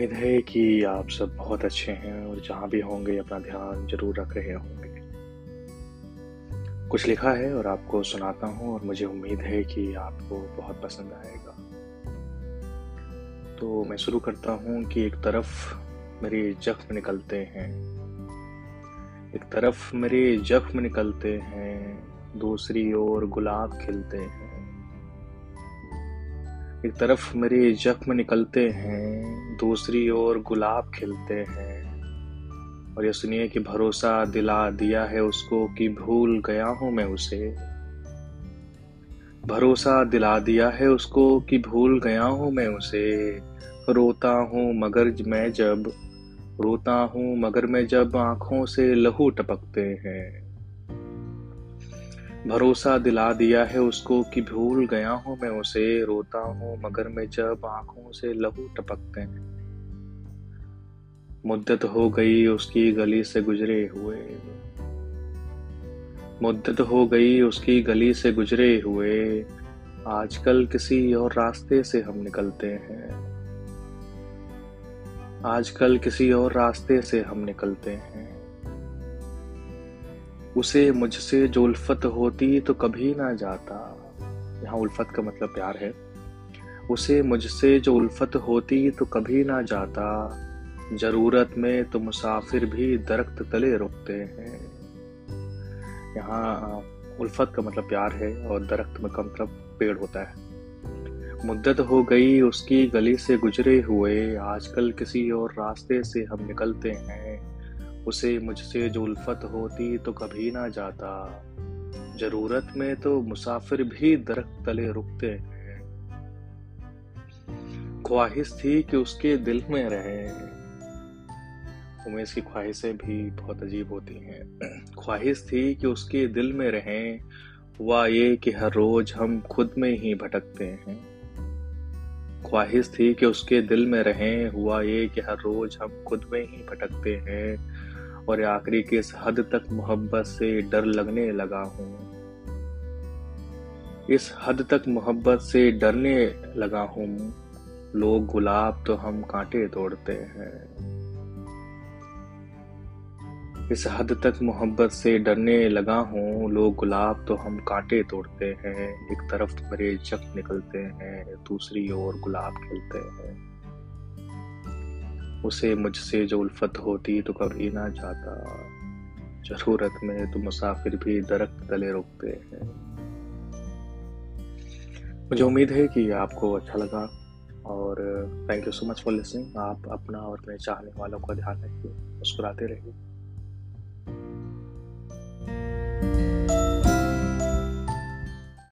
उम्मीद है कि आप सब बहुत अच्छे हैं और जहाँ भी होंगे अपना ध्यान ज़रूर रख रहे होंगे। कुछ लिखा है और आपको सुनाता हूँ और मुझे उम्मीद है कि आपको बहुत पसंद आएगा। तो मैं शुरू करता हूँ कि एक तरफ़ मेरे जख्म निकलते हैं, एक तरफ़ मेरे जख्म निकलते हैं, दूसरी ओर गुलाब खिलते हैं। एक तरफ़ मेरे जख्म निकलते हैं, दूसरी ओर गुलाब खिलते हैं। और ये सुनिए कि भरोसा दिला दिया है उसको कि भूल गया हूँ मैं उसे। भरोसा दिला दिया है उसको कि भूल गया हूँ मैं उसे। रोता हूँ मगर मैं जब, रोता हूँ मगर मैं जब आँखों से लहू टपकते हैं। भरोसा दिला दिया है उसको कि भूल गया हूँ मैं उसे, रोता हूँ मगर मैं जब आँखों से लहू टपकते हैं। मुद्दत हो गई उसकी गली से गुजरे हुए। मुद्दत हो गई उसकी गली से गुजरे हुए। आजकल किसी और रास्ते से हम निकलते हैं। आजकल किसी और रास्ते से हम निकलते हैं। उसे मुझसे जो उल्फत होती तो कभी ना जाता। यहाँ उल्फत का मतलब प्यार है। उसे मुझसे जो उल्फत होती तो कभी ना जाता। ज़रूरत में तो मुसाफिर भी दरख्त तले रुकते हैं। यहाँ उल्फत का मतलब प्यार है और दरख्त में का मतलब पेड़ होता है। मुद्दत हो गई उसकी गली से गुजरे हुए। आजकल किसी और रास्ते से हम निकलते हैं। उसे मुझसे जो उल्फत होती तो कभी ना जाता। ज़रूरत में तो मुसाफिर भी दरख्त तले रुकते हैं। ख्वाहिश थी कि उसके दिल में रहे। उमेश की ख्वाहिशें भी बहुत अजीब होती हैं। ख्वाहिश थी कि उसके दिल में रहें। हुआ ये कि हर रोज हम खुद में ही भटकते हैं। ख्वाहिश थी कि उसके दिल में रहें। हुआ ये कि हर रोज हम खुद में ही भटकते हैं। और आखिरी किस हद तक मोहब्बत से डर लगने लगा हूँ। इस हद तक मोहब्बत से डरने लगा हूँ। लोग गुलाब तो हम कांटे तोड़ते हैं। इस हद तक मोहब्बत से डरने लगा हूँ। लोग गुलाब तो हम कांटे तोड़ते हैं। एक तरफ़ मेरे जख्म निकलते हैं, दूसरी ओर गुलाब खिलते हैं। उसे मुझसे जो उल्फत होती तो कभी ना जाता। ज़रूरत में तो मुसाफिर भी दरख्त तले रुकते हैं। मुझे उम्मीद है कि आपको अच्छा लगा और thank you so much for listening आप अपना और अपने चाहने वालों का ध्यान रखिए, मुस्कुराते रहिए।